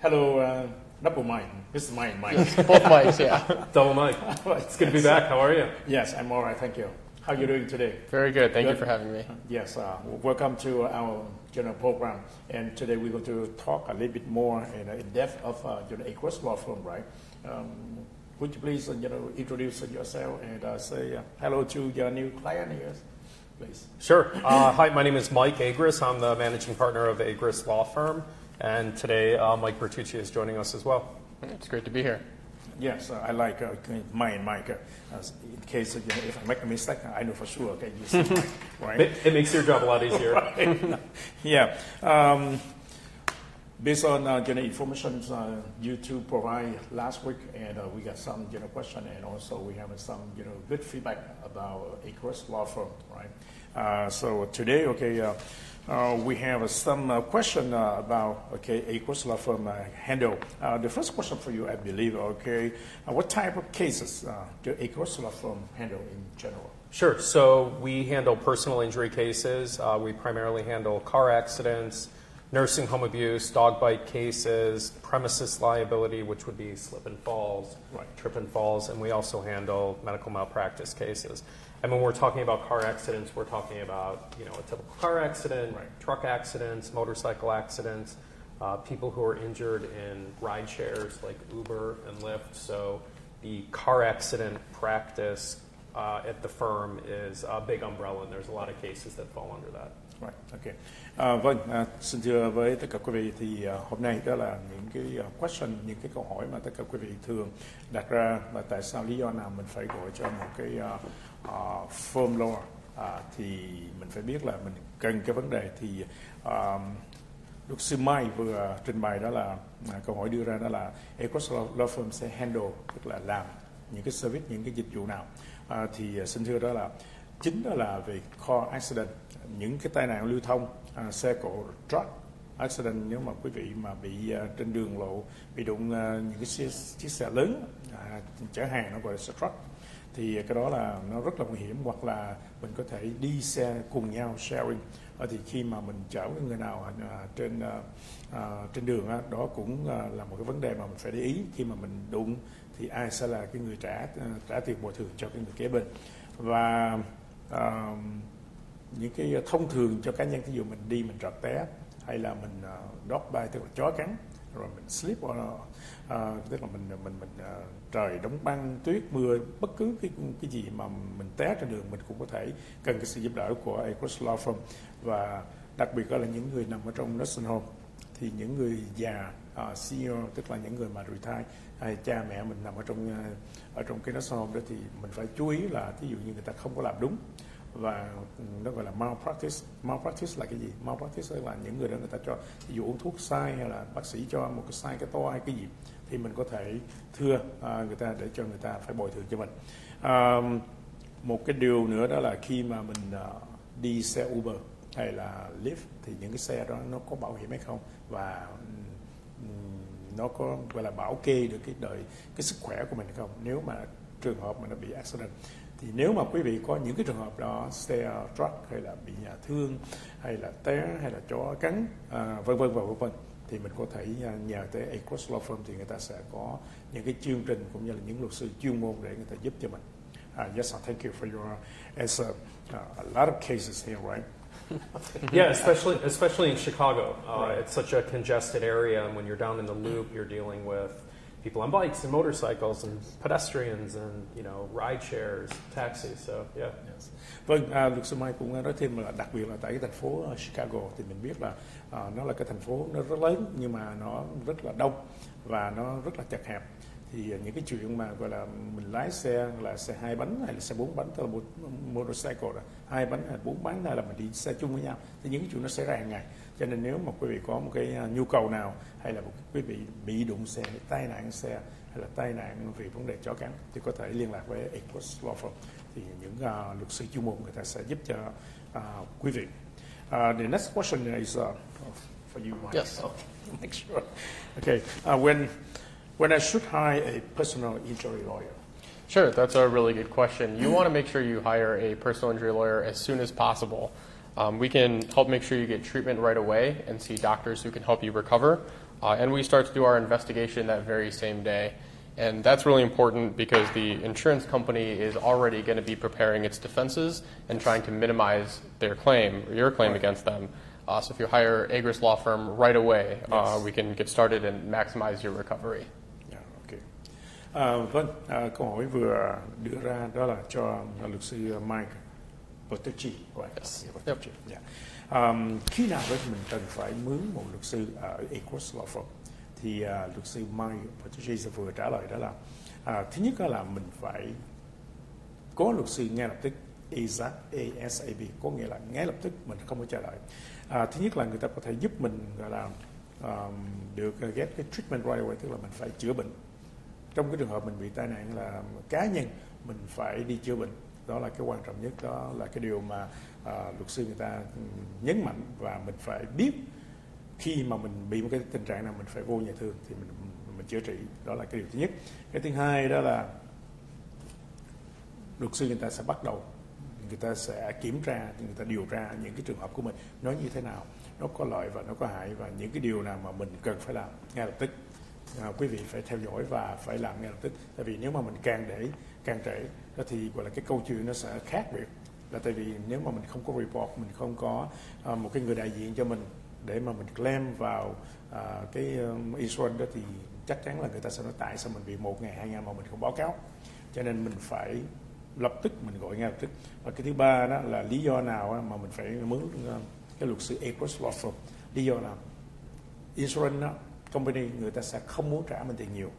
Hello, uh, double mic. This is my mic. Both mics, yeah. Double Mike. It's good to be back. How are you? yes, I'm all right. Thank you. How are you doing today? Very good. Thank you for having me. Yes, uh, welcome to our general program. And today we're going to talk a little bit more in, in depth of uh, you know, Aquas Law Firm, right? Um, would you please uh, you know, introduce yourself and uh, say uh, hello to your new client here, please? Sure. Uh, hi, my name is Mike Agris. I'm the managing partner of Agris Law Firm. And today, uh, Mike Bertucci is joining us as well. It's great to be here. Yes, uh, I like uh, mine, Mike. Uh, in case uh, you know, if I make a mistake, I know for sure. Okay, you see Mike, right? It, it makes your job a lot easier. yeah. Um, based on uh, you know, information uh, you two provide last week, and uh, we got some you know question, and also we have some you know good feedback about Acres Law Firm, right? Uh, so today, okay, uh, we have some uh, question uh, about okay Law Firm uh, handle. Uh, the first question for you, I believe, okay, uh, what type of cases uh, do Acres Law Firm handle in general? Sure. So we handle personal injury cases. Uh, we primarily handle car accidents, nursing home abuse, dog bite cases, premises liability, which would be slip and falls, Right. trip and falls, and we also handle medical malpractice cases. And when we're talking about car accidents, we're talking about you know a typical car accident, Right. truck accidents, motorcycle accidents, uh, people who are injured in ride shares like Uber and Lyft. So the car accident practice uh, at the firm is a big umbrella, and there's a lot of cases that fall under that. Right, okay. À, vâng, à, xin thưa với tất cả quý vị thì à, hôm nay đó là những cái à, question, những cái câu hỏi mà tất cả quý vị thường đặt ra và tại sao lý do nào mình phải gọi cho một cái à, uh, firm law uh, ờ, thì mình phải biết là mình cần cái vấn đề thì uh, luật sư Mai vừa trình bày đó là uh, câu hỏi đưa ra đó là Equus Law Law Firm sẽ handle tức là làm những cái service những cái dịch vụ nào. Uh, thì à, xin thưa đó là chính đó là về car accident. Những cái tai nạn lưu thông uh, xe cộ truck accident nếu mà quý vị mà bị uh, trên đường lộ bị đụng uh, những cái chiếc xe lớn uh, chở hàng nó gọi là xe truck thì cái đó là nó rất là nguy hiểm. Hoặc là mình có thể đi xe cùng nhau sharing. Ờ, thì khi mà mình chở cái người nào à, à, trên à, trên đường đó cũng là một cái vấn đề mà mình phải để ý. Khi mà mình đụng thì ai sẽ là cái người trả trả tiền bồi thường cho cái người kế bên. Và những cái thông thường cho cá nhân ví dụ mình đi mình trật té hay là mình uh, bay tức là chó cắn rồi mình slip or, à, tức là mình mình mình à, trời đóng băng tuyết mưa bất cứ cái cái gì mà mình té trên đường mình cũng có thể cần cái sự giúp đỡ của Across Law Firm. Và đặc biệt là những người nằm ở trong nursing home. Thì những người già uh, senior tức là những người mà retire hay cha mẹ mình nằm ở trong uh, ở trong cái nursing home đó thì mình phải chú ý là ví dụ như người ta không có làm đúng và ừ, nó gọi là malpractice. Malpractice là cái gì? Malpractice là những người đó người ta cho ví dụ uống thuốc sai hay là bác sĩ cho một cái sai cái to hay cái gì thì mình có thể thưa à, người ta để cho người ta phải bồi thường cho mình. À, một cái điều nữa đó là khi mà mình à, đi xe Uber hay là Lyft thì những cái xe đó nó có bảo hiểm hay không? Và ừ, nó có gọi là bảo kê được cái đời cái sức khỏe của mình hay không? Nếu mà trường hợp mà nó bị accident thì nếu mà quý vị có những cái trường hợp đó xe truck hay là bị nhà thương hay là té hay là chó cắn à, vân vân và vân vân thì mình có thể à, nhờ tới Across Law Firm thì người ta sẽ có những cái chương trình cũng như là những luật sư chuyên môn để người ta giúp cho mình. Uh, yes, I thank you for your answer. Uh, a lot of cases here, right? Yeah, especially especially in Chicago. Uh, Right. It's such a congested area, and when you're down in the loop, you're dealing with people on bikes and motorcycles and pedestrians and you know ride shares, taxis. So yeah. Yes. Vâng, à, luật sư Mai cũng à, nói thêm là đặc biệt là tại cái thành phố à, Chicago thì mình biết là à, nó là cái thành phố nó rất lớn nhưng mà nó rất là đông và nó rất là chật hẹp thì à, những cái chuyện mà gọi là mình lái xe là xe hai bánh hay là xe bốn bánh tức là một motorcycle là hai bánh hay bốn bánh hay là mình đi xe chung với nhau thì những cái chuyện nó xảy ra hàng ngày cho nên nếu mà quý vị có một cái à, nhu cầu nào hay là một quý vị bị đụng xe tai nạn xe hay là tai nạn vì vấn đề chó cắn thì có thể liên lạc với Equus Law Firm thì những uh, luật sư chuyên môn người ta sẽ giúp cho uh, quý vị. Uh, the next question is uh, for you, Mike. Yes. So, make sure. Okay. Uh, when when I should hire a personal injury lawyer? Sure, that's a really good question. You want to make sure you hire a personal injury lawyer as soon as possible. Um, we can help make sure you get treatment right away and see doctors who can help you recover. Uh, and we start to do our investigation that very same day. And that's really important because the insurance company is already going to be preparing its defenses and trying to minimize their claim or your claim against them. Uh, so if you hire Agris Law Firm right away, uh, Yes. we can get started and maximize your recovery. Dạ, ok. À, vâng, à, câu hỏi vừa đưa ra đó là cho luật sư Mike Bertucci. Right. Yes. Yeah, Bertucci. Yeah. Um, khi nào đó thì mình cần phải mướn một luật sư ở Equus Law Firm? Thì à, luật sư Bertucci sẽ vừa trả lời đó là à, thứ nhất là mình phải có luật sư ngay lập tức ASAP, ASAP có nghĩa là ngay lập tức mình không có chờ đợi. À, thứ nhất là người ta có thể giúp mình gọi là um, được uh, get cái treatment right away tức là mình phải chữa bệnh. Trong cái trường hợp mình bị tai nạn là cá nhân mình phải đi chữa bệnh. Đó là cái quan trọng nhất, đó là cái điều mà à, luật sư người ta nhấn mạnh và mình phải biết khi mà mình bị một cái tình trạng nào mình phải vô nhà thương thì mình mình chữa trị. Đó là cái điều thứ nhất. Cái thứ hai đó là luật sư người ta sẽ bắt đầu người ta sẽ kiểm tra người ta điều tra những cái trường hợp của mình nó như thế nào nó có lợi và nó có hại và những cái điều nào mà mình cần phải làm ngay lập tức. À, quý vị phải theo dõi và phải làm ngay lập tức. Tại vì nếu mà mình càng để càng trễ thì gọi là cái câu chuyện nó sẽ khác biệt. Là tại vì nếu mà mình không có report mình không có uh, một cái người đại diện cho mình để mà mình claim vào uh, cái um, insurance đó thì chắc chắn là người ta sẽ nói tại sao mình bị một ngày hai ngày mà mình không báo cáo. Cho nên mình phải lập tức mình gọi ngay lập tức. Và cái thứ ba đó là lý do nào mà mình phải mướn cái luật sư equus Law Firm? Lý do nào? Insurance đó, company người ta sẽ không muốn trả mình tiền nhiều.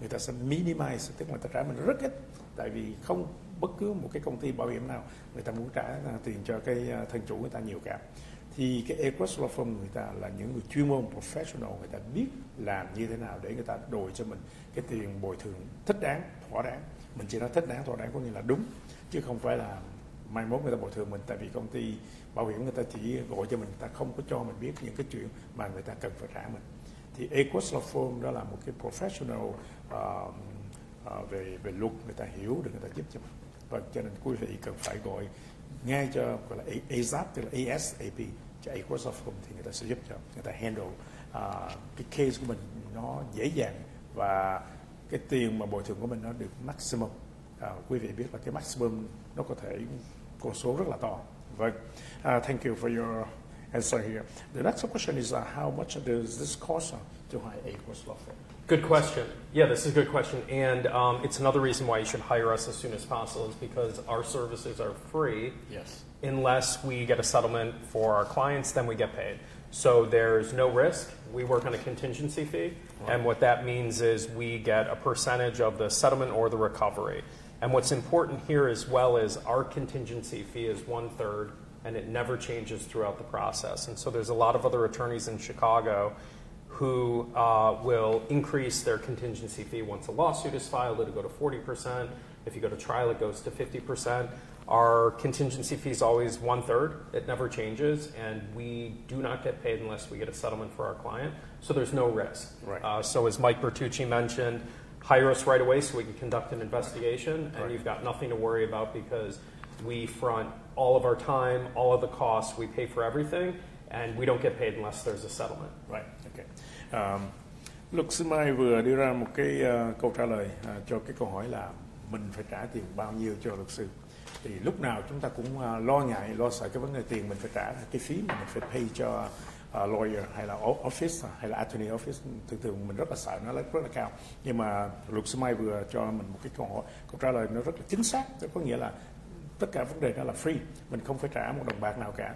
Người ta sẽ minimize tức là người ta trả mình rất ít tại vì không bất cứ một cái công ty bảo hiểm nào người ta muốn trả tiền cho cái à, thân chủ người ta nhiều cả. Thì cái Equus Law Firm người ta là những người chuyên môn professional người ta biết làm như thế nào để người ta đổi cho mình cái tiền bồi thường thích đáng thỏa đáng. Mình chỉ nói thích đáng thỏa đáng có nghĩa là đúng chứ không phải là mai mốt người ta bồi thường mình. Tại vì công ty bảo hiểm người ta chỉ gọi cho mình người ta không có cho mình biết những cái chuyện mà người ta cần phải trả mình. Thì Equus Law Firm đó là một cái professional uh, Ờ, về về luật người ta hiểu được người ta giúp cho mình. Và cho nên quý vị cần phải gọi ngay cho gọi là ASAP tức là ASAP cho Equus Law Firm thì người ta sẽ giúp cho. Người ta handle uh, cái case của mình nó dễ dàng và cái tiền mà bồi thường của mình nó được maximum. Uh, quý vị biết là cái maximum nó có thể con số rất là to. Vâng. Uh, thank you for your answer here. The next question is uh, how much does this cost uh, to hire a course law firm Good question. Yeah, this is a good question. And um, it's another reason why you should hire us as soon as possible is because our services are free Yes. unless we get a settlement for our clients, then we get paid. So there's no risk. We work on a contingency fee. And what that means is we get a percentage of the settlement or the recovery. And what's important here as well is our contingency fee is one third and it never changes throughout the process. And so there's a lot of other attorneys in Chicago who uh, will increase their contingency fee once a lawsuit is filed. It'll go to 40%. If you go to trial, it goes to 50%. Our contingency fee is always one third. It never changes, and we do not get paid unless we get a settlement for our client. So there's no risk. Right. Uh, so as Mike Bertucci mentioned, hire us right away so we can conduct an investigation, and Right. you've got nothing to worry about because we front all of our time, all of the costs, we pay for everything, and we don't get paid unless there's a settlement. Right, okay. Um, luật sư Mai vừa đưa ra một cái uh, câu trả lời uh, cho cái câu hỏi là mình phải trả tiền bao nhiêu cho luật sư. Thì lúc nào chúng ta cũng uh, lo ngại, lo sợ cái vấn đề tiền mình phải trả cái phí mà mình phải pay cho uh, lawyer hay là office hay là attorney office thường thường mình rất là sợ nó rất là cao. Nhưng mà luật sư Mai vừa cho mình một cái câu hỏi, câu trả lời nó rất là chính xác, có nghĩa là tất cả vấn đề đó là free, mình không phải trả một đồng bạc nào cả.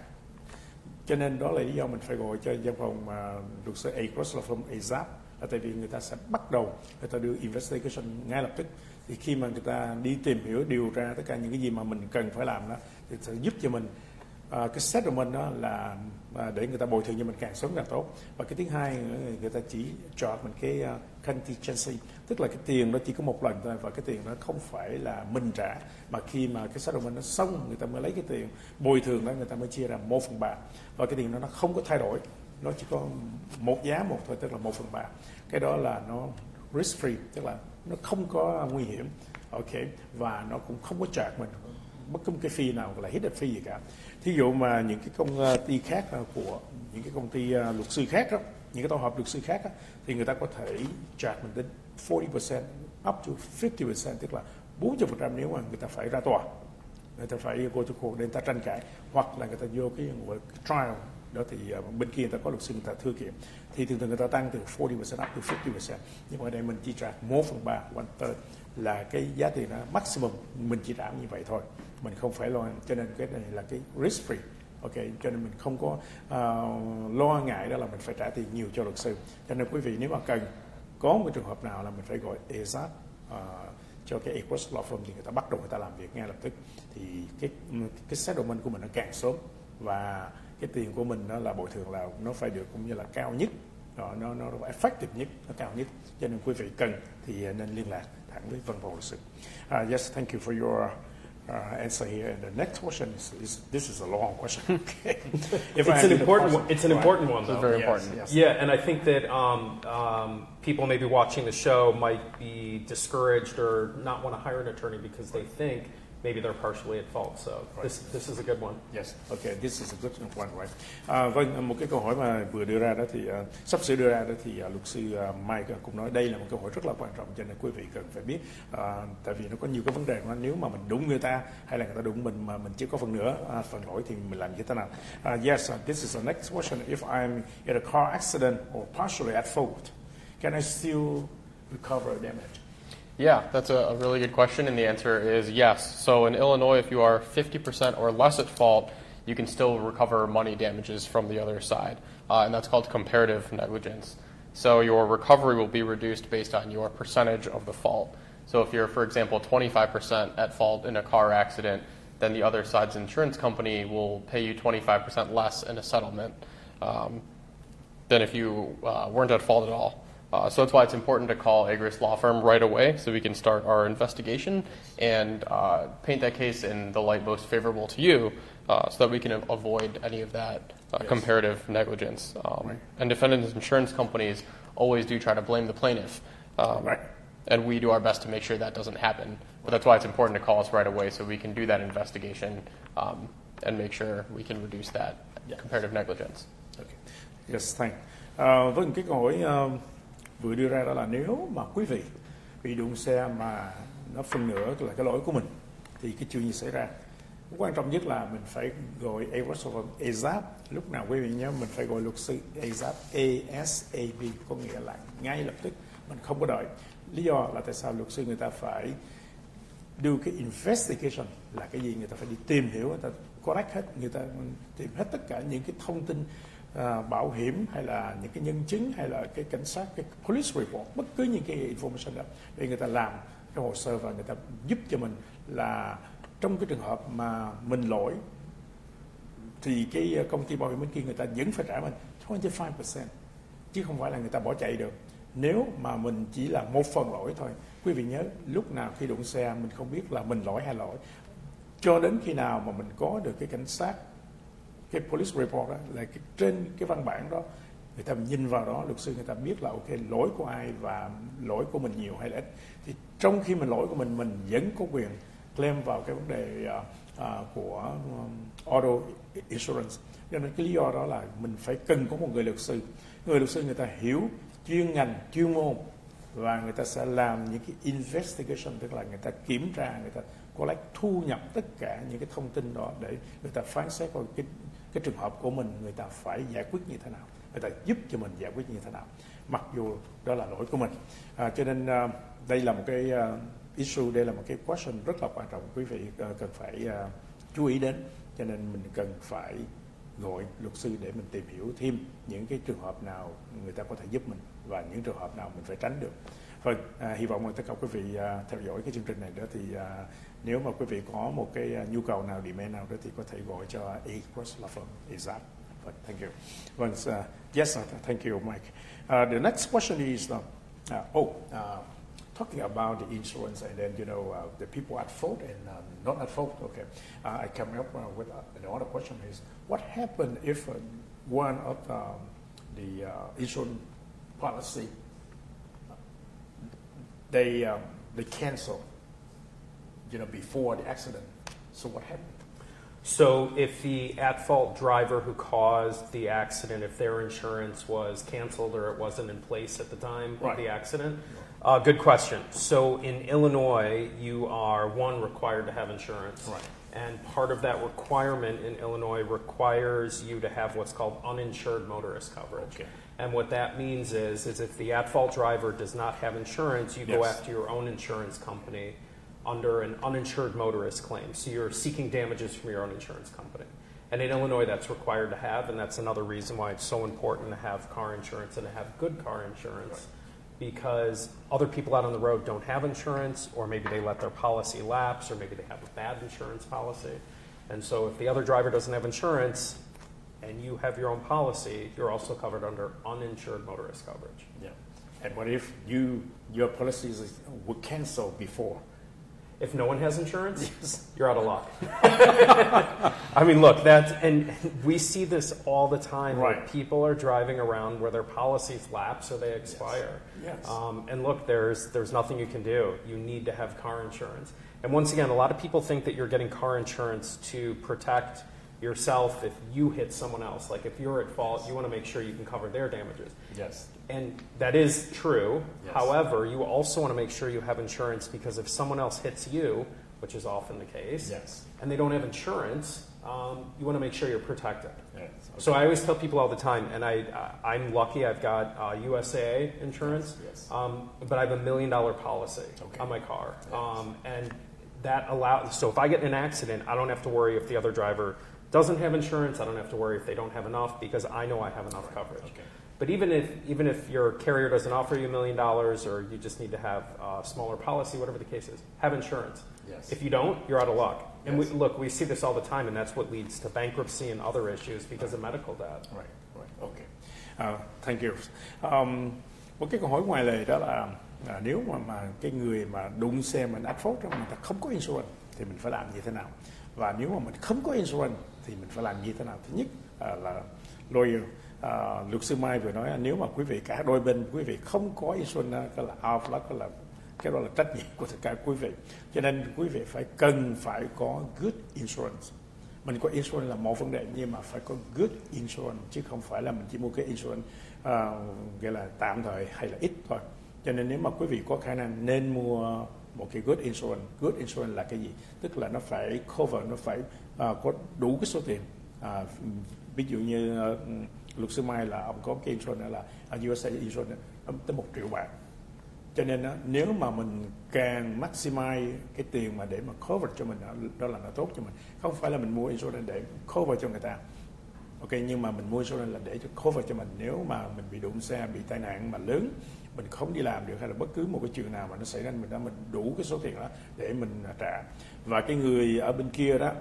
Cho nên đó là lý do mình phải gọi cho văn phòng uh, luật sư A Cross Law Firm ASAP là tại vì người ta sẽ bắt đầu người ta đưa investigation ngay lập tức. Thì khi mà người ta đi tìm hiểu điều tra tất cả những cái gì mà mình cần phải làm đó thì sẽ giúp cho mình à, cái mình đó là à, để người ta bồi thường cho mình càng sớm càng tốt. Và cái thứ hai người ta chỉ cho mình cái uh, contingency tức là cái tiền đó chỉ có một lần thôi và cái tiền đó không phải là mình trả. Mà khi mà cái settlement nó xong người ta mới lấy cái tiền bồi thường đó người ta mới chia ra một phần ba. Và cái tiền đó nó không có thay đổi nó chỉ có một giá một thôi tức là một phần ba. Cái đó là nó risk free tức là nó không có nguy hiểm. Ok và nó cũng không có chạc mình bất cứ một cái fee nào là hidden fee gì cả thí dụ mà những cái công ờ, ty khác ờ, của những cái công ty ờ, luật sư khác đó những cái tổ hợp luật sư khác đó, thì người ta có thể charge mình đến 40% up to 50% tức là 40% nếu mà người ta phải ra tòa. Người ta phải go to court để người ta tranh cãi hoặc là người ta vô cái, cái trial đó thì bên kia người ta có luật sư người ta thưa kiện. Thì thường thường người ta tăng từ 40% up to 50% nhưng mà ở đây mình chỉ trả 1 phần 3 one third là cái giá tiền nó maximum mình chỉ trả như vậy thôi. Mình không phải lo cho nên cái này là cái risk free. Ok cho nên mình không có uh, lo ngại đó là mình phải trả tiền nhiều cho luật sư. Cho nên quý vị nếu mà cần có một trường hợp nào là mình phải gọi ESAT uh, ờ, cho cái Equus Law Firm thì người ta bắt đầu người ta làm việc ngay lập tức thì cái cái settlement của mình nó càng sớm và cái tiền của mình nó là bồi thường là nó phải được cũng như là cao nhất. Nó nó nó effective nhất nó cao nhất. Cho nên quý vị cần thì nên liên lạc thẳng với văn phòng luật sư. Uh, yes, thank you for your uh, answer here. And the next question is, is this is a long question. okay. it's an important one. It's an important one, though. It's very yes, important. Yes. Yeah, and I think that um, um, people maybe watching the show might be discouraged or not want to hire an attorney because they think maybe they're partially at fault. So Right. this this is a good one. Yes, okay, this is a good one, right? À, vâng, một cái câu hỏi mà vừa đưa ra đó thì uh, sắp sửa đưa ra đó thì uh, luật sư uh, Mike cũng nói đây là một câu hỏi rất là quan trọng cho nên quý vị cần phải biết uh, tại vì nó có nhiều cái vấn đề mà nếu mà mình đúng người ta hay là người ta đúng mình mà mình chưa có phần nữa uh, phần lỗi thì mình làm như thế nào? Uh, yes, uh, this is the next question. If I'm in a car accident or partially at fault, can I still recover damage? Yeah, that's a, really good question, and the answer is yes. So in Illinois, if you are 50% or less at fault, you can still recover money damages from the other side, uh, and that's called comparative negligence. So your recovery will be reduced based on your percentage of the fault. So if you're, for example, 25% at fault in a car accident, then the other side's insurance company will pay you 25% less in a settlement um, than if you uh, weren't at fault at all. Uh, so that's why it's important to call Agris Law Firm right away so we can start our investigation and uh, paint that case in the light most favorable to you uh, so that we can avoid any of that uh, Yes. comparative negligence. Um, Right. And defendants insurance companies always do try to blame the plaintiff. Um, Right. And we do our best to make sure that doesn't happen. But that's why it's important to call us right away so we can do that investigation um, and make sure we can reduce that Yeah. comparative negligence. Okay. Yes, thank. À, vâng, cái câu hỏi ờ, vừa đưa ra đó là nếu mà quý vị bị đụng xe mà nó phần nửa là cái lỗi của mình thì cái chuyện gì xảy ra? Quan trọng nhất là mình phải gọi ASAP. Lúc nào quý vị nhớ mình phải gọi luật sư ASAP, ASAP có nghĩa là ngay lập tức, mình không có đợi. Lý do là tại sao luật sư người ta phải do cái investigation là cái gì người ta phải đi tìm hiểu người ta correct hết người ta tìm hết tất cả những cái thông tin à, bảo hiểm hay là những cái nhân chứng hay là cái cảnh sát cái police report bất cứ những cái information đó để người ta làm cái hồ sơ và người ta giúp cho mình là trong cái trường hợp mà mình lỗi thì cái công ty bảo hiểm bên kia người ta vẫn phải trả mình 25% chứ không phải là người ta bỏ chạy được. Nếu mà mình chỉ là một phần lỗi thôi quý vị nhớ lúc nào khi đụng xe mình không biết là mình lỗi hay lỗi. Cho đến khi nào mà mình có được cái cảnh sát cái police report đó là cái, trên cái văn bản đó người ta nhìn vào đó luật sư người ta biết là ok lỗi của ai và lỗi của mình nhiều hay là ít. Thì trong khi mình lỗi của mình mình vẫn có quyền claim vào cái vấn đề uh, uh, của um, auto insurance. Cho nên cái lý do đó là mình phải cần có một người luật sư. Người luật sư người ta hiểu chuyên ngành chuyên môn và người ta sẽ làm những cái investigation tức là người ta kiểm tra người ta collect thu nhập tất cả những cái thông tin đó để người ta phán xét coi cái cái trường hợp của mình người ta phải giải quyết như thế nào? Người ta giúp cho mình giải quyết như thế nào? Mặc dù đó là lỗi của mình. À, cho nên à, đây là một cái à, issue đây là một cái question rất là quan trọng quý vị à, cần phải à, chú ý đến. Cho nên mình cần phải gọi luật sư để mình tìm hiểu thêm những cái trường hợp nào người ta có thể giúp mình và những trường hợp nào mình phải tránh được. Vâng, à, hy vọng là tất cả quý vị à, theo dõi cái chương trình này đó thì à, nếu mà quý vị có một cái nhu cầu nào, demand nào đó thì có thể gọi cho A. Vâng, thank you. Uh, yes, uh, thank you, Mike. Uh, the next question is, uh, uh, oh, uh, talking about the insurance and then you know uh, the people at fault and um, not at fault. Okay, uh, I come up uh, with uh, another question: is what happened if uh, one of um, the uh, insurance policy they um, they cancel, you know, before the accident. So what happened? So if the at-fault driver who caused the accident, if their insurance was canceled or it wasn't in place at the time Right. of the accident, uh, good question. So in Illinois, you are one required to have insurance, Right. and part of that requirement in Illinois requires you to have what's called uninsured motorist coverage. Okay. And what that means is, is if the at-fault driver does not have insurance, you go after your own insurance company under an uninsured motorist claim. So you're seeking damages from your own insurance company. And in Illinois, that's required to have, and that's another reason why it's so important to have car insurance and to have good car insurance. Because other people out on the road don't have insurance, or maybe they let their policy lapse, or maybe they have a bad insurance policy. And so if the other driver doesn't have insurance and you have your own policy, you're also covered under uninsured motorist coverage. Yeah. And what if you your policies were canceled before? If no one has insurance, you're out of luck. I mean, look, that's and we see this all the time. where Right. people are driving around where their policies lapse or they expire. Yes. Um, and look, there's there's nothing you can do. You need to have car insurance. And once again, a lot of people think that you're getting car insurance to protect yourself if you hit someone else. Like if you're at fault, you want to make sure you can cover their damages. Yes. And that is true. Yes. However, you also want to make sure you have insurance because if someone else hits you, which is often the case, Yes. and they don't have insurance, um, you want to make sure you're protected. Yes. So I always tell people all the time, and I, I I'm lucky. I've got uh, USAA insurance, Yes. Um, but I have a million dollar policy Okay. on my car, um, and that allows. So if I get in an accident, I don't have to worry if the other driver doesn't have insurance. I don't have to worry if they don't have enough because I know I have enough coverage. Okay. But even if even if your carrier doesn't offer you a million dollars, or you just need to have a smaller policy, whatever the case is, have insurance. Yes. If you don't, you're out of luck. And we, look, we see this all the time, and that's what leads to bankruptcy and other issues because of medical debt. Right, right, okay. Uh, thank you. Um, một cái câu hỏi ngoài lề đó là à, nếu mà mà cái người mà đụng xe mình ách phốt mà người ta không có insurance thì mình phải làm như thế nào? Và nếu mà mình không có insurance thì mình phải làm như thế nào? Thứ nhất à, là lawyer à, luật sư Mai vừa nói nếu mà quý vị cả đôi bên quý vị không có insurance đó là out đó là cái đó là trách nhiệm của tất cả quý vị. Cho nên quý vị phải cần phải có good insurance mình có insurance là một vấn đề nhưng mà phải có good insurance chứ không phải là mình chỉ mua cái insurance uh, à, gọi là tạm thời hay là ít thôi cho nên nếu mà quý vị có khả năng nên mua một cái good insurance. Good insurance là cái gì? Tức là nó phải cover nó phải uh, có đủ cái số tiền. Uh, ví dụ như uh, luật sư Mai là ông có cái insurance là uh, USA insurance tới một triệu bạc. Cho nên á, nếu mà mình càng maximize cái tiền mà để mà cover cho mình đó, đó là nó tốt cho mình. Không phải là mình mua insurance để cover cho người ta. Ok nhưng mà mình mua insurance là để cho cover cho mình. Nếu mà mình bị đụng xe bị tai nạn mà lớn mình không đi làm được hay là bất cứ một cái chuyện nào mà nó xảy ra mình đã mình đủ cái số tiền đó để mình trả. Và cái người ở bên kia đó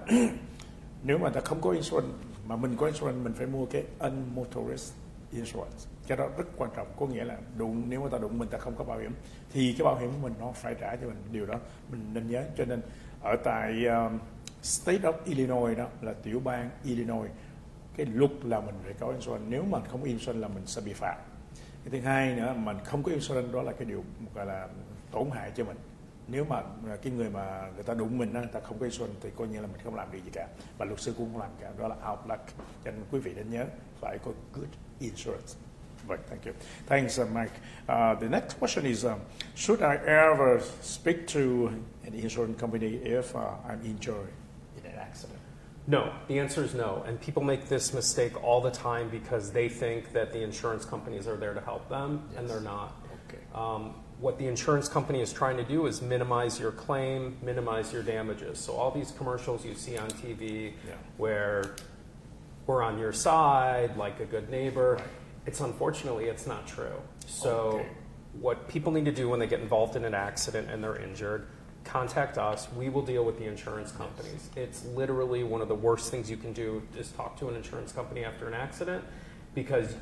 nếu mà ta không có insurance mà mình có insurance mình phải mua cái unmotorist insurance. Cái đó rất quan trọng có nghĩa là đụng nếu mà ta đụng mình ta không có bảo hiểm. Thì cái bảo hiểm của mình nó phải trả cho mình điều đó mình nên nhớ. Cho nên ở tại um, state of Illinois đó là tiểu bang Illinois cái luật là mình phải có insurance. Nếu mà không insurance là mình sẽ bị phạt cái thứ hai nữa mình không có insurance đó là cái điều gọi là tổn hại cho mình nếu mà à, cái người mà người ta đụng mình đó, người ta không có insurance thì coi như là mình không làm gì gì cả và luật sư cũng không làm cả đó là out luck cho nên quý vị nên nhớ phải có good insurance Right, thank you. Thanks, uh, Mike. Uh, the next question is, um, should I ever speak to an insurance company if uh, I'm injured in an accident? No, the answer is no. And people make this mistake all the time because they think that the insurance companies are there to help them, and they're not. Okay. Um, what the insurance company is trying to do is minimize your claim, minimize your damages. So all these commercials you see on TV Yeah. where we're on your side, like a good neighbor, Right. it's unfortunately it's not true. So Okay. what people need to do when they get involved in an accident and they're injured, contact us. We will deal with the insurance companies. It's literally one of the worst things you can do is talk to an insurance company after an accident because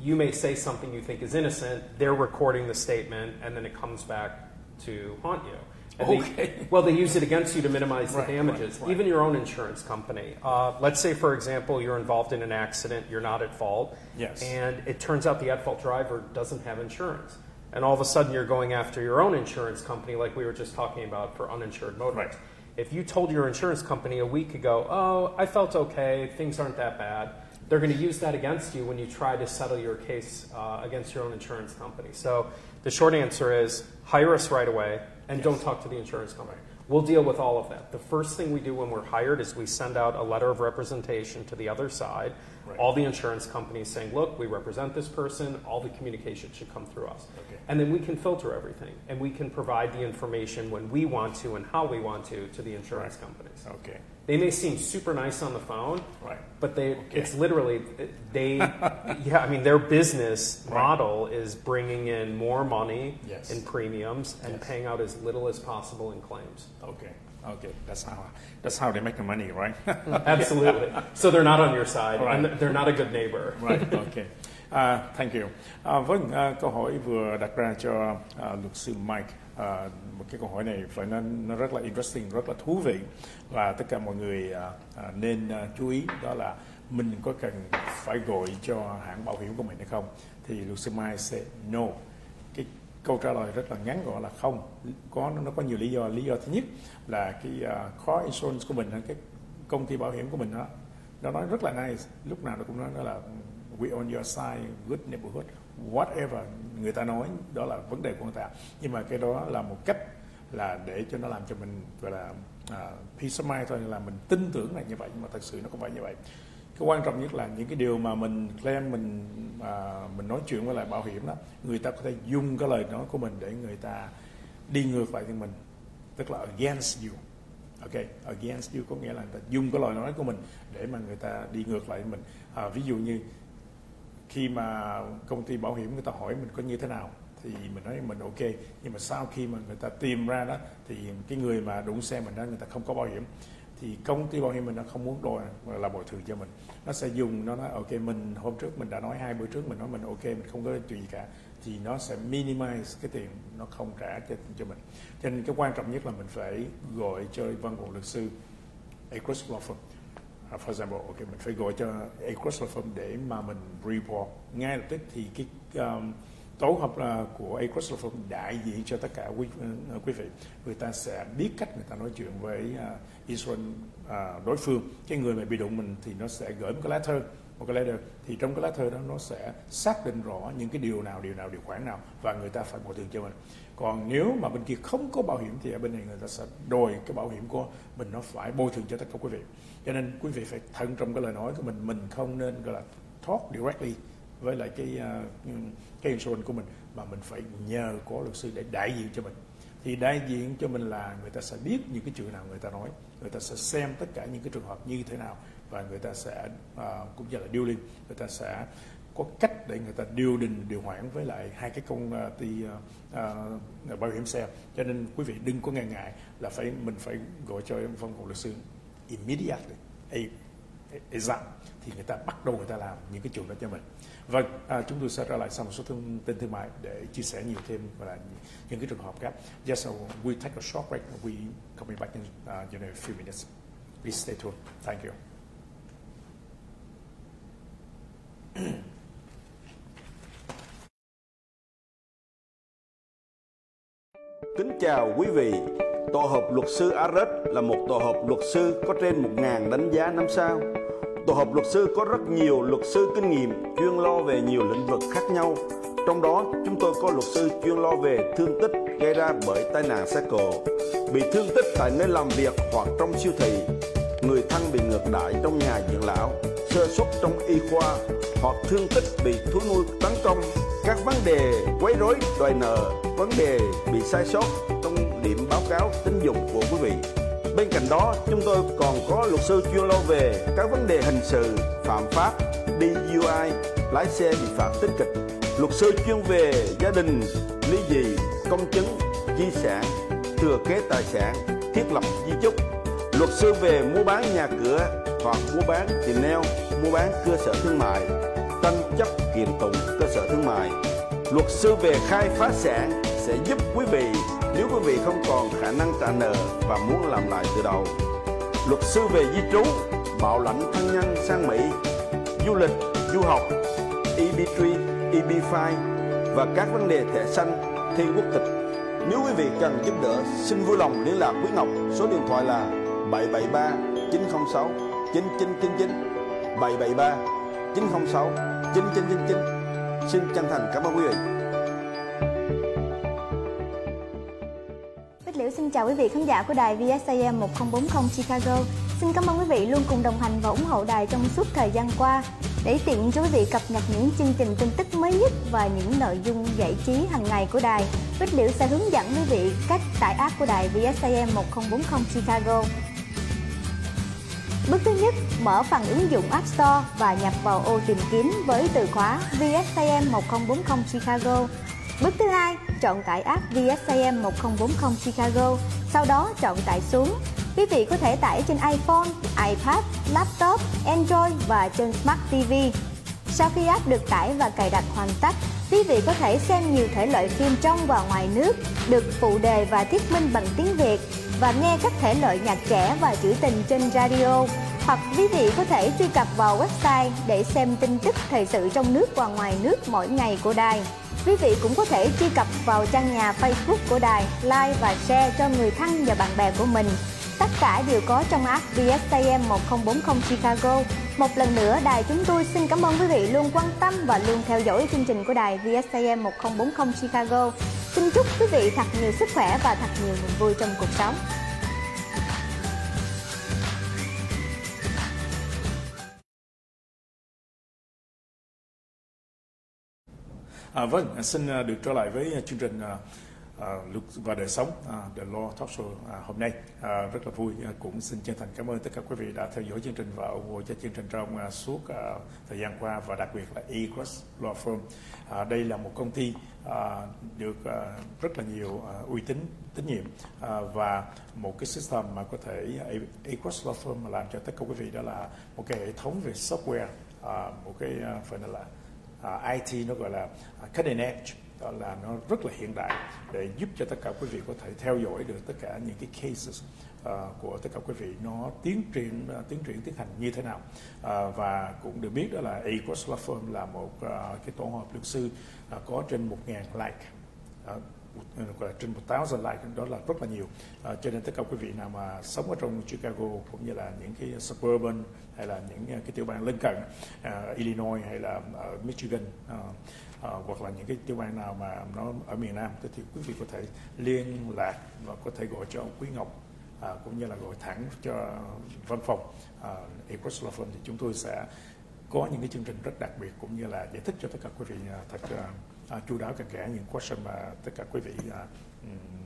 you may say something you think is innocent, they're recording the statement, and then it comes back to haunt you. And they- Okay. well, they use it against you to minimize the right, damages. right. Even your own insurance company. Uh, let's say, for example, you're involved in an accident, you're not at fault, Yes. and it turns out the at fault driver doesn't have insurance. And all of a sudden, you're going after your own insurance company, like we were just talking about for uninsured motorists. Right. If you told your insurance company a week ago, oh, I felt okay, things aren't that bad, they're going to use that against you when you try to settle your case uh, against your own insurance company. So the short answer is hire us right away and yes. don't talk to the insurance company. We'll deal with all of that. The first thing we do when we're hired is we send out a letter of representation to the other side Right. All the insurance companies saying, look, we represent this person, all the communication should come through us. Okay. And then we can filter everything and we can provide the information when we want to and how we want to to the insurance right. companies. Okay. They may seem super nice on the phone, right. but they okay. it's literally they yeah, I mean their business right. model is bringing in more money yes. in premiums and yes. paying out as little as possible in claims. Okay. Okay, that's how that's how they make the money, right? Absolutely. So they're not on your side, right. and they're not a good neighbor. right. Okay. Uh, thank you. Uh, vâng, uh, câu hỏi vừa đặt ra cho uh, luật sư Mike. Uh, một cái câu hỏi này phải nó, nó rất là interesting, rất là thú vị và tất cả mọi người uh, nên uh, chú ý đó là mình có cần phải gọi cho hãng bảo hiểm của mình hay không thì luật sư Mike sẽ no câu trả lời rất là ngắn gọn là không. Có nó có nhiều lý do. Lý do thứ nhất là cái à, uh, car insurance của mình cái công ty bảo hiểm của mình đó nó nói rất là nice lúc nào nó cũng nói đó là we on your side good neighborhood. Whatever người ta nói đó là vấn đề của người ta. Nhưng mà cái đó là một cách là để cho nó làm cho mình gọi là uh, peace of mind thôi là mình tin tưởng là như vậy. Nhưng mà thật sự nó không phải như vậy cái quan trọng nhất là những cái điều mà mình claim mình à, mình nói chuyện với lại bảo hiểm đó người ta có thể dùng cái lời nói của mình để người ta đi ngược lại thì mình tức là against you. Ok against you có nghĩa là người ta dùng cái lời nói của mình để mà người ta đi ngược lại mình. À, ví dụ như khi mà công ty bảo hiểm người ta hỏi mình có như thế nào thì mình nói mình ok nhưng mà sau khi mà người ta tìm ra đó thì cái người mà đụng xe mình đó người ta không có bảo hiểm thì công ty bảo hiểm mình nó không muốn đòi là bồi thường cho mình. Nó sẽ dùng nó nói ok mình hôm trước mình đã nói hai bữa trước mình nói mình ok mình không có chuyện gì cả. Thì nó sẽ minimize cái tiền nó không trả cho, cho mình. Cho nên cái quan trọng nhất là mình phải gọi cho văn phòng luật sư Across Law Firm. Uh, for example ok mình phải gọi cho Across Law Firm để mà mình report. Ngay lập tức thì cái um, tổ hợp là của A Law Firm đại diện cho tất cả quý uh, quý vị. Người ta sẽ biết cách người ta nói chuyện với uh, Israel uh, đối phương. Cái người mà bị đụng mình thì nó sẽ gửi một cái lá thư một cái letter. Thì trong cái lá thư đó nó sẽ xác định rõ những cái điều nào điều nào điều khoản nào và người ta phải bồi thường cho mình. Còn nếu mà bên kia không có bảo hiểm thì ở bên này người ta sẽ đòi cái bảo hiểm của mình nó phải bồi thường cho tất cả quý vị. Cho nên quý vị phải thận trong cái lời nói của mình. Mình không nên gọi là talk directly với lại cái cái insurance của mình mà mình phải nhờ có luật sư để đại diện cho mình thì đại diện cho mình là người ta sẽ biết những cái chuyện nào người ta nói người ta sẽ xem tất cả những cái trường hợp như thế nào và người ta sẽ cũng như là điều linh người ta sẽ có cách để người ta điều đình điều hoãn với lại hai cái công ty uh, uh, bảo hiểm xe cho nên quý vị đừng có ngần ngại là phải mình phải gọi cho văn phòng luật sư immediately a, a, thì người ta bắt đầu người ta làm những cái chuyện đó cho mình Vâng, à, chúng tôi sẽ trở lại sau một số thông tin thương mại để chia sẻ nhiều thêm và là những cái trường hợp khác. Yes, so we take a short break. We coming back in uh, you know, a few minutes. Please stay tuned. Thank you. Kính chào quý vị. Tổ hợp luật sư Ares là một tổ hợp luật sư có trên 1.000 đánh giá năm sao Tổ hợp luật sư có rất nhiều luật sư kinh nghiệm chuyên lo về nhiều lĩnh vực khác nhau. Trong đó, chúng tôi có luật sư chuyên lo về thương tích gây ra bởi tai nạn xe cộ, bị thương tích tại nơi làm việc hoặc trong siêu thị, người thân bị ngược đãi trong nhà dưỡng lão, sơ suất trong y khoa hoặc thương tích bị thú nuôi tấn công, các vấn đề quấy rối đòi nợ, vấn đề bị sai sót trong điểm báo cáo tín dụng của quý vị. Bên cạnh đó, chúng tôi còn có luật sư chuyên lo về các vấn đề hình sự, phạm pháp, DUI, lái xe bị phạt tích kịch, luật sư chuyên về gia đình, ly dị, công chứng, di sản, thừa kế tài sản, thiết lập di chúc, luật sư về mua bán nhà cửa hoặc mua bán tiền neo, mua bán cơ sở thương mại, tranh chấp kiện tụng cơ sở thương mại. Luật sư về khai phá sản sẽ giúp quý vị nếu quý vị không còn khả năng trả nợ và muốn làm lại từ đầu. Luật sư về di trú, bảo lãnh thân nhân sang Mỹ, du lịch, du học, EB3, EB5 và các vấn đề thẻ xanh, thi quốc tịch, Nếu quý vị cần giúp đỡ, xin vui lòng liên lạc quý Ngọc. Số điện thoại là 773 906 9999 773 906 9999. Xin chân thành cảm ơn quý vị. Chào quý vị khán giả của đài VSAM 1040 Chicago. Xin cảm ơn quý vị luôn cùng đồng hành và ủng hộ đài trong suốt thời gian qua. Để tiện cho quý vị cập nhật những chương trình tin tức mới nhất và những nội dung giải trí hàng ngày của đài, Bích Liễu sẽ hướng dẫn quý vị cách tải app của đài VSAM 1040 Chicago. Bước thứ nhất, mở phần ứng dụng App Store và nhập vào ô tìm kiếm với từ khóa VSAM 1040 Chicago. Bước thứ hai, chọn tải app VSAM 1040 Chicago, sau đó chọn tải xuống. Quý vị có thể tải trên iPhone, iPad, laptop, Android và trên Smart TV. Sau khi app được tải và cài đặt hoàn tất, quý vị có thể xem nhiều thể loại phim trong và ngoài nước, được phụ đề và thuyết minh bằng tiếng Việt và nghe các thể loại nhạc trẻ và trữ tình trên radio. Hoặc quý vị có thể truy cập vào website để xem tin tức thời sự trong nước và ngoài nước mỗi ngày của đài. Quý vị cũng có thể truy cập vào trang nhà Facebook của đài, like và share cho người thân và bạn bè của mình. Tất cả đều có trong app VSTM 1040 Chicago. Một lần nữa, đài chúng tôi xin cảm ơn quý vị luôn quan tâm và luôn theo dõi chương trình của đài VSTM 1040 Chicago. Xin chúc quý vị thật nhiều sức khỏe và thật nhiều niềm vui trong cuộc sống. À, vâng, à, xin à, được trở lại với à, chương trình à, à, luật và đời sống à, The Law Talk Show à, hôm nay. À, rất là vui à, cũng xin chân thành cảm ơn tất cả quý vị đã theo dõi chương trình và ủng hộ cho chương trình trong à, suốt à, thời gian qua và đặc biệt là Egress Law Firm. À, đây là một công ty à, được à, rất là nhiều à, uy tín tín nhiệm à, và một cái system mà có thể Egress Law Firm mà làm cho tất cả quý vị đó là một cái hệ thống về software à, một cái à, phải là Ờ, uh, IT nó gọi là à, cutting edge đó là nó rất là hiện đại để giúp cho tất cả quý vị có thể theo dõi được tất cả những cái cases uh, của tất cả quý vị. Nó tiến triển uh, tiến triển tiến hành như thế nào? Uh, và cũng được biết đó là Equus Law Firm là một uh, cái tổ hợp luật sư uh, có trên 1.000 like. Uh, gọi là trên một thousand like đó là rất là nhiều. À, cho nên tất cả quý vị nào mà sống ở trong Chicago cũng như là những cái suburban hay là những à, cái tiểu bang lân cận uh, Illinois hay là uh, Michigan uh, uh, hoặc là những cái tiểu bang nào mà nó ở miền Nam thì quý vị có thể liên lạc và có thể gọi cho ông Quý Ngọc uh, cũng như là gọi thẳng cho văn phòng uh, Equus Law Firm. Thì chúng tôi sẽ có những cái chương trình rất đặc biệt cũng như là giải thích cho tất cả quý vị uh, thật uh, uh, chu đáo cặn kẽ những question mà tất cả quý vị uh,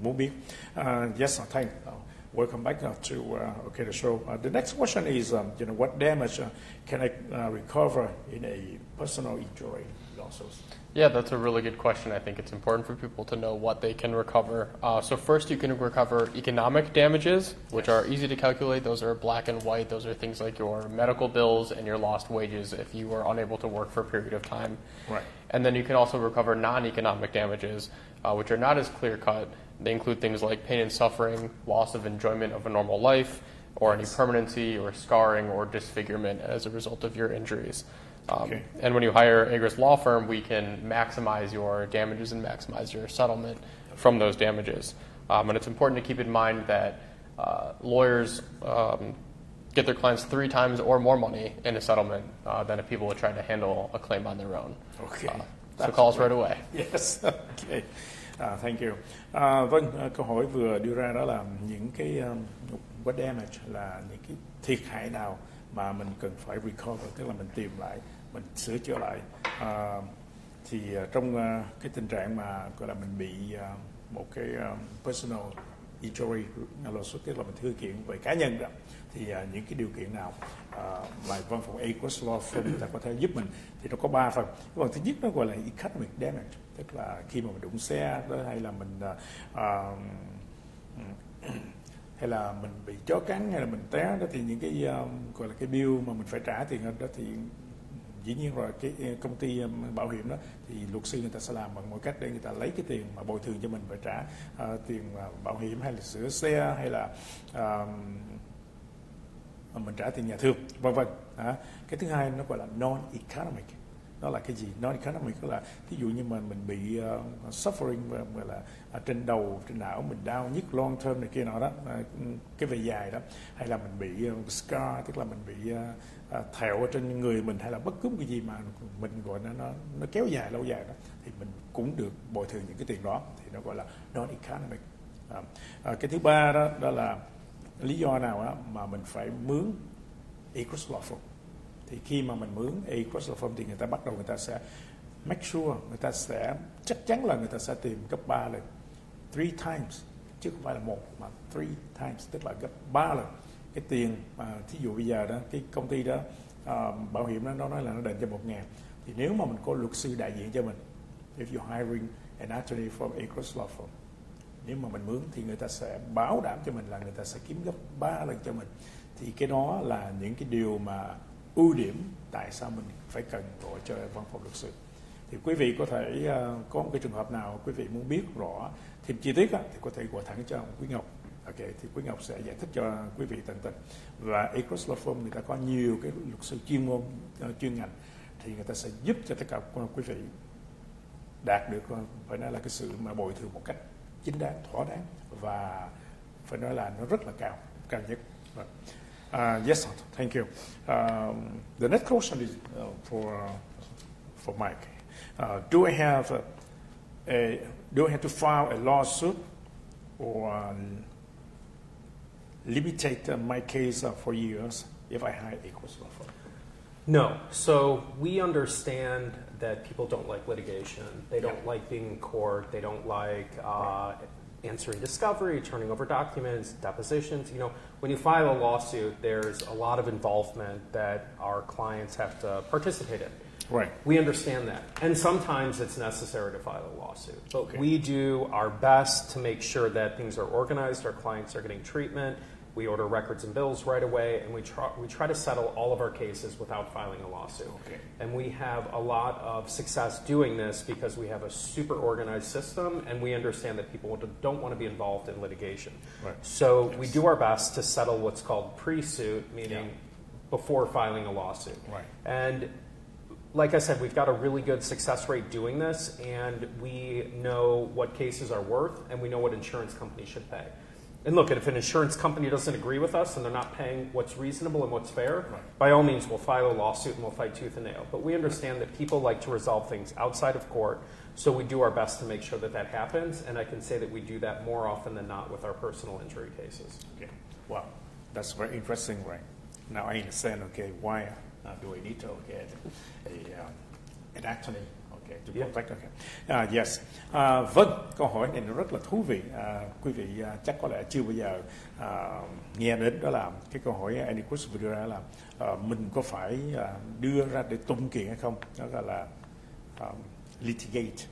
muốn biết. Uh, yes, thank you. Welcome back uh, to uh, okay the show. Uh, the next question is, um, you know, what damage uh, can I uh, recover in a personal injury lawsuit? Yeah, that's a really good question. I think it's important for people to know what they can recover. Uh, so, first, you can recover economic damages, which are easy to calculate. Those are black and white. Those are things like your medical bills and your lost wages if you were unable to work for a period of time. Right. And then you can also recover non economic damages, uh, which are not as clear cut. They include things like pain and suffering, loss of enjoyment of a normal life, or any permanency or scarring or disfigurement as a result of your injuries. Um, Okay. And when you hire Agris Law Firm, we can maximize your damages and maximize your settlement from those damages. Um, and it's important to keep in mind that uh, lawyers um, get their clients three times or more money in a settlement uh, than if people would try to handle a claim on their own. Okay. Uh, so call us right away. Yes, okay. À, thank you. À, vâng, à, câu hỏi vừa đưa ra đó là những cái um, what damage là những cái thiệt hại nào mà mình cần phải recover, tức là mình tìm lại, mình sửa chữa lại. À, thì à, trong à, cái tình trạng mà gọi là mình bị à, một cái um, personal injury lawsuit tức là mình thư kiện về cá nhân đó thì uh, những cái điều kiện nào uh, mà văn phòng Aquas Law Firm người ta có thể giúp mình thì nó có ba phần. Cái phần thứ nhất nó gọi là economic damage tức là khi mà mình đụng xe đó hay là mình uh, hay là mình bị chó cắn hay là mình té đó thì những cái um, gọi là cái bill mà mình phải trả tiền đó thì dĩ nhiên rồi cái công ty bảo hiểm đó thì luật sư người ta sẽ làm bằng mọi cách để người ta lấy cái tiền mà bồi thường cho mình phải trả uh, tiền bảo hiểm hay là sửa xe hay là uh, mà mình trả tiền nhà thương. Vân vân à, cái thứ hai nó gọi là non economic nó là cái gì? Non-economic là ví dụ như mà mình bị uh, suffering và gọi là ở trên đầu trên não mình đau nhức long term này kia nọ đó uh, cái về dài đó. Hay là mình bị uh, scar tức là mình bị uh, uh, thẹo ở trên người mình hay là bất cứ cái gì mà mình gọi nó nó nó kéo dài lâu dài đó thì mình cũng được bồi thường những cái tiền đó. Thì nó gọi là non-economic. À, à, cái thứ ba đó đó là lý do nào đó mà mình phải mướn Equus Law Firm thì khi mà mình mướn Equus Law Firm thì người ta bắt đầu người ta sẽ make sure người ta sẽ chắc chắn là người ta sẽ tìm gấp 3 lần. Three times chứ không phải là một mà three times tức là gấp 3 lần. Cái tiền mà thí dụ bây giờ đó cái công ty đó uh, bảo hiểm đó nó nói là nó đền cho một ngàn. Thì nếu mà mình có luật sư đại diện cho mình if you hiring an attorney from Equus Law Firm nếu mà mình mướn thì người ta sẽ bảo đảm cho mình là người ta sẽ kiếm gấp 3 lần cho mình. Thì cái đó là những cái điều mà ưu điểm tại sao mình phải cần gọi cho văn phòng luật sư. Thì quý vị có thể uh, có một cái trường hợp nào quý vị muốn biết rõ thêm chi tiết á, thì có thể gọi thẳng cho ông Quý Ngọc. Ok thì Quý Ngọc sẽ giải thích cho quý vị tận tình. Và Ecos Law Firm người ta có nhiều cái luật sư chuyên môn uh, chuyên ngành thì người ta sẽ giúp cho tất cả quý vị đạt được ờ, phải nói là cái sự mà bồi thường một cách chính đáng thỏa đáng và phải nói là nó rất là cao cao nhất. Uh, yes thank you. Um, the next question is uh, for for Mike. Uh, do I have a, a, do I have to file a lawsuit or um, limitate uh, my case uh, for years if I hire Equals Law? No. So we understand that people don't like litigation. They don't Yeah. like being in court. They don't like uh, answering discovery, turning over documents, depositions. You know, when you file a lawsuit, there's a lot of involvement that our clients have to participate in. Right. We understand that. And sometimes it's necessary to file a lawsuit. But Okay. we do our best to make sure that things are organized, our clients are getting treatment, we order records and bills right away, and we try, we try to settle all of our cases without filing a lawsuit. Okay. And we have a lot of success doing this because we have a super organized system and we understand that people don't want to be involved in litigation. Right. So we do our best to settle what's called pre suit, meaning Yeah. before filing a lawsuit. Right. And like I said, we've got a really good success rate doing this, and we know what cases are worth, and we know what insurance companies should pay. And look, if an insurance company doesn't agree with us and they're not paying what's reasonable and what's fair, Right. by all means, we'll file a lawsuit and we'll fight tooth and nail. But we understand that people like to resolve things outside of court, so we do our best to make sure that that happens, and I can say that we do that more often than not with our personal injury cases. Okay. Wow, that's very interesting, right? Now I understand. Okay, why uh, do I need to get a um, an attorney? Chúng Yeah. contact Okay. Uh, yes. À, vâng, câu hỏi này nó rất là thú vị. À, quý vị à, chắc có lẽ chưa bao giờ à, nghe đến đó là cái câu hỏi Andy Cruz vừa đưa ra là à, mình có phải à, đưa ra để tung kiện hay không? Đó gọi là um, litigate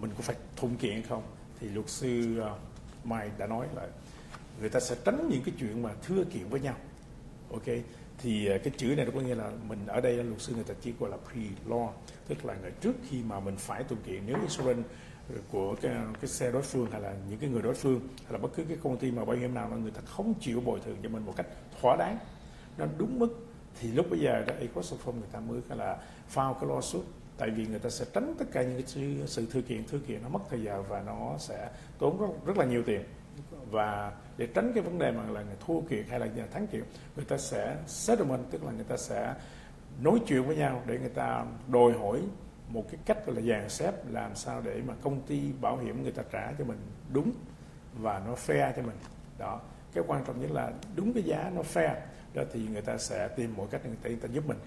mình có phải thủng kiện hay không thì luật sư uh, Mai đã nói là người ta sẽ tránh những cái chuyện mà thưa kiện với nhau ok thì à, cái chữ này nó có nghĩa là mình ở đây luật sư người ta chỉ gọi là pre-law tức là người trước khi mà mình phải tụng kiện nếu Israel của cái, cái xe đối phương hay là những cái người đối phương hay là bất cứ cái công ty mà bảo hiểm nào mà người ta không chịu bồi thường cho mình một cách thỏa đáng nó đúng mức thì lúc bây giờ đó form người ta mới gọi là file cái lawsuit. Tại vì người ta sẽ tránh tất cả những cái sự, sự thư kiện thư kiện nó mất thời giờ và nó sẽ tốn rất, rất là nhiều tiền. Và để tránh cái vấn đề mà là người thua kiện hay là nhà thắng kiện người ta sẽ settlement tức là người ta sẽ nói chuyện với nhau để người ta đòi hỏi một cái cách gọi là dàn xếp làm sao để mà công ty bảo hiểm người ta trả cho mình đúng và nó fair cho mình. Đó cái quan trọng nhất là đúng cái giá nó fair đó thì người ta sẽ tìm mọi cách để người ta, người ta giúp mình.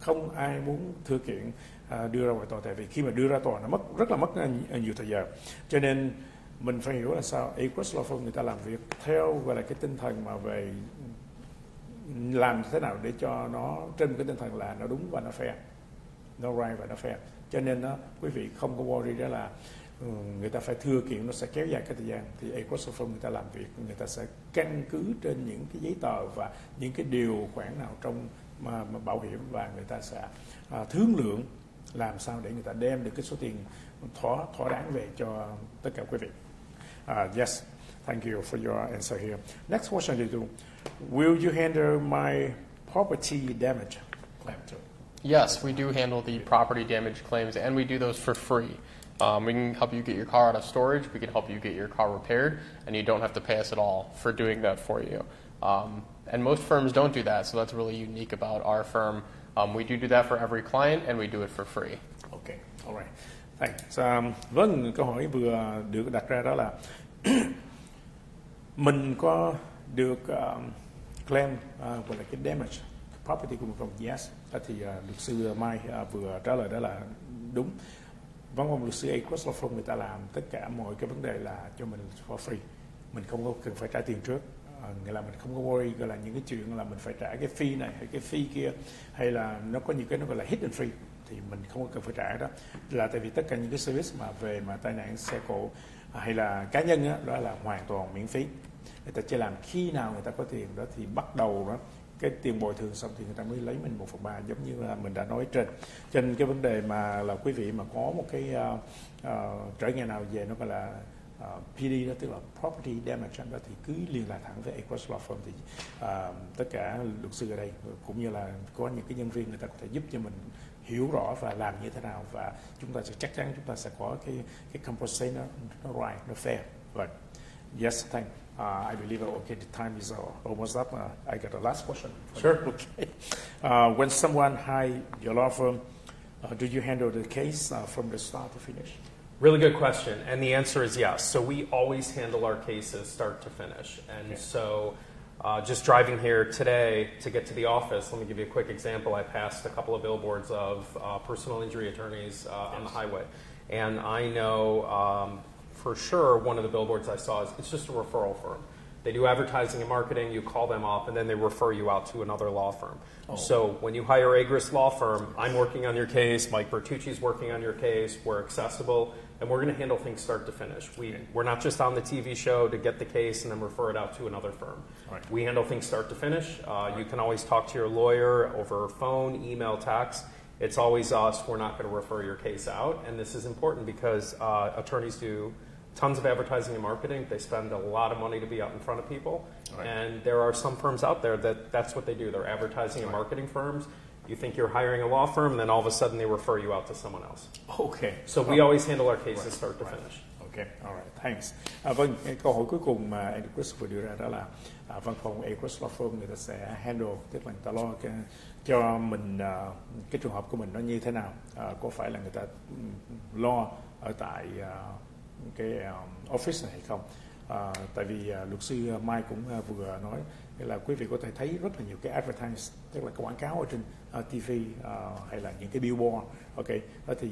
Không ai muốn thư kiện à, đưa ra ngoài tòa tại vì khi mà đưa ra tòa nó mất rất là mất nhiều thời giờ cho nên mình phải hiểu là sao. Equus Law Firm người ta làm việc theo gọi là cái tinh thần mà về làm thế nào để cho nó trên cái tinh thần là nó đúng và nó fair. Nó right và nó fair. Cho nên đó quý vị không có worry đó là ừ, người ta phải thưa kiện nó sẽ kéo dài cái thời gian. Thì Equus Law Firm người ta làm việc người ta sẽ căn cứ trên những cái giấy tờ và những cái điều khoản nào trong mà, mà bảo hiểm và người ta sẽ à, thương lượng làm sao để người ta đem được cái số tiền thỏa thỏa đáng về cho tất cả quý vị. Uh, yes, thank you for your answer here. Next question is, will you handle my property damage claim too? Yes, we do handle the property damage claims, and we do those for free. Um, we can help you get your car out of storage. We can help you get your car repaired, and you don't have to pay us at all for doing that for you. Um, and most firms don't do that, so that's really unique about our firm. Um, we do do that for every client, and we do it for free. Ok, alright. Thanks. Um, vâng, câu hỏi vừa được đặt ra đó là mình có được um, claim uh, gọi là cái damage property của một phòng Yes. À, thì uh, luật sư Mai uh, vừa trả lời đó là đúng. Văn phòng luật sư A Cross Law Firm người ta làm tất cả mọi cái vấn đề là cho mình for free. Mình không có cần phải trả tiền trước. À, nghĩa là mình không có worry gọi là những cái chuyện là mình phải trả cái fee này hay cái fee kia hay là nó có những cái nó gọi là hidden fee thì mình không cần phải trả đó. Là tại vì tất cả những cái service mà về mà tai nạn xe cộ à, hay là cá nhân đó, đó là hoàn toàn miễn phí. Người ta chỉ làm khi nào người ta có tiền đó thì bắt đầu đó cái tiền bồi thường xong thì người ta mới lấy mình một phần ba giống như là mình đã nói trên. Trên cái vấn đề mà là quý vị mà có một cái uh, uh, trở ngại nào về nó gọi là uh, PD đó tức là property damage đó thì cứ liên lạc thẳng với Equus Law Firm thì uh, tất cả luật sư ở đây cũng như là có những cái nhân viên người ta có thể giúp cho mình hiểu rõ và làm như thế nào và chúng ta sẽ chắc chắn chúng ta sẽ có cái cái compensation nó nó right nó fair right yes thank uh, I believe okay the time is uh, almost up uh, I got a last question Sure. okay uh, when someone hire your law firm uh, do you handle the case uh, from the start to finish Really good question, and the answer is yes. So we always handle our cases start to finish, and Okay. so uh, just driving here today to get to the office. Let me give you a quick example. I passed a couple of billboards of uh, personal injury attorneys uh, on the highway, and I know um, for sure one of the billboards I saw is it's just a referral firm. They do advertising and marketing. You call them up, and then they refer you out to another law firm. So when you hire Agris Law Firm, I'm working on your case. Mike Bertucci's working on your case. We're accessible, and we're going to handle things start to finish. We we're not just on the TV show to get the case and then refer it out to another firm. Right. We handle things start to finish. Uh, you can always talk to your lawyer over phone, email, text. It's always us. We're not going to refer your case out, and this is important because uh, attorneys do tons of advertising and marketing. They spend a lot of money to be out in front of people. Right. And there are some firms out there that that's what they do. They're advertising and marketing firms. You think you're hiring a law firm, and then all of a sudden they refer you out to someone else. okay So we always handle our cases start to Right. finish. Ok, alright, thanks. À, vâng, câu hỏi cuối cùng mà Andy Chris vừa đưa ra đó là à, văn phòng Across Law Firm người ta sẽ handle, tức là người ta lo cái, cho mình à, cái trường hợp của mình nó như thế nào. À, có phải là người ta ừm, lo ở tại à, cái à, office này hay không? À, tại vì à, luật sư Mai cũng à, vừa nói nên là quý vị có thể thấy rất là nhiều cái advertise tức là cái quảng cáo ở trên ờ, uh, TV uh, ờ, hay là những cái billboard. Ok đó thì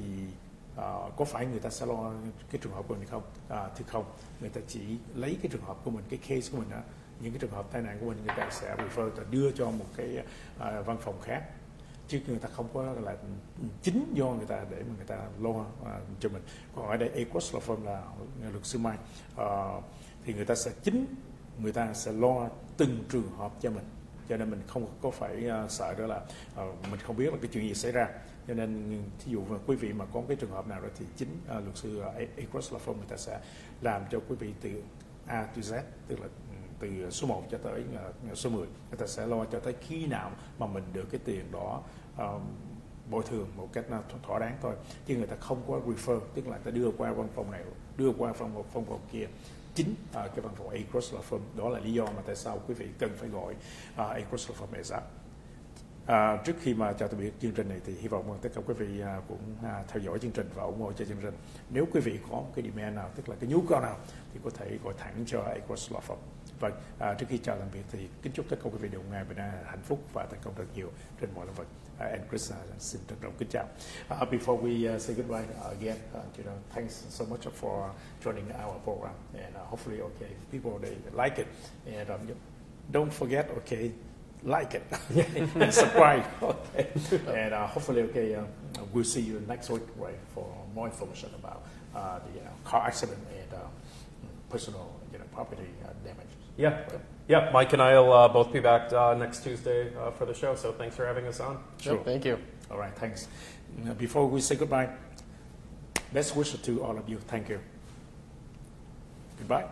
uh, có phải người ta sẽ lo cái trường hợp của mình không? Uh, thì không. Người ta chỉ lấy cái trường hợp của mình cái case của mình đó những cái trường hợp tai nạn của mình người ta sẽ refer và đưa cho một cái uh, văn phòng khác. Chứ người ta không có là chính do người ta để mà người ta lo uh, cho mình. Còn ở đây equus Law Firm là luật sư Mai. Uh, thì người ta sẽ chính người ta sẽ lo từng trường hợp cho mình. Cho nên mình không có phải uh, sợ đó là uh, mình không biết là cái chuyện gì xảy ra. Cho nên thí dụ mà quý vị mà có cái trường hợp nào đó thì chính uh, luật sư à, Across Law Firm người ta sẽ làm cho quý vị từ A to Z tức là ừ, từ số 1 cho tới à, số 10 người ta sẽ lo cho tới khi nào mà mình được cái tiền đó à, bồi thường một cách thỏa- đáng thôi. Chứ người ta không có refer tức là người ta đưa qua văn phòng này đưa qua phòng phòng phòng kia chính à, cái văn phòng Across Law Firm đó là lý do mà tại sao quý vị cần phải gọi à, Across Law Firm ASAP À, trước khi mà chào tạm biệt chương trình này thì hy vọng tất cả quý vị à, cũng à, theo dõi chương trình và ủng hộ cho chương trình. Nếu quý vị có một cái demand nào, tức là cái nhu cầu nào thì có thể gọi thẳng cho Across Law Firm. Vâng, à, trước khi chào tạm biệt thì kính chúc tất cả quý vị đều ngày bình an, hạnh phúc và thành công thật nhiều trên mọi lĩnh vực. Uh, and Chris uh, xin trân trọng kính chào. Uh, before we uh, say goodbye again, uh, you know, thanks so much for joining our program and uh, hopefully, okay, people they like it and um, don't forget, okay, like it and subscribe. Okay, and uh, hopefully, okay, uh, we'll see you next week, right, for more information about uh, the uh, car accident and uh, personal, you know, property uh, damage. Yeah. Yeah, Mike and I'll uh, both be back uh, next Tuesday uh, for the show, so thanks for having us on. Sure. Thank you. All right, thanks. Uh, Before we say goodbye, best wishes to all of you. Thank you. Goodbye.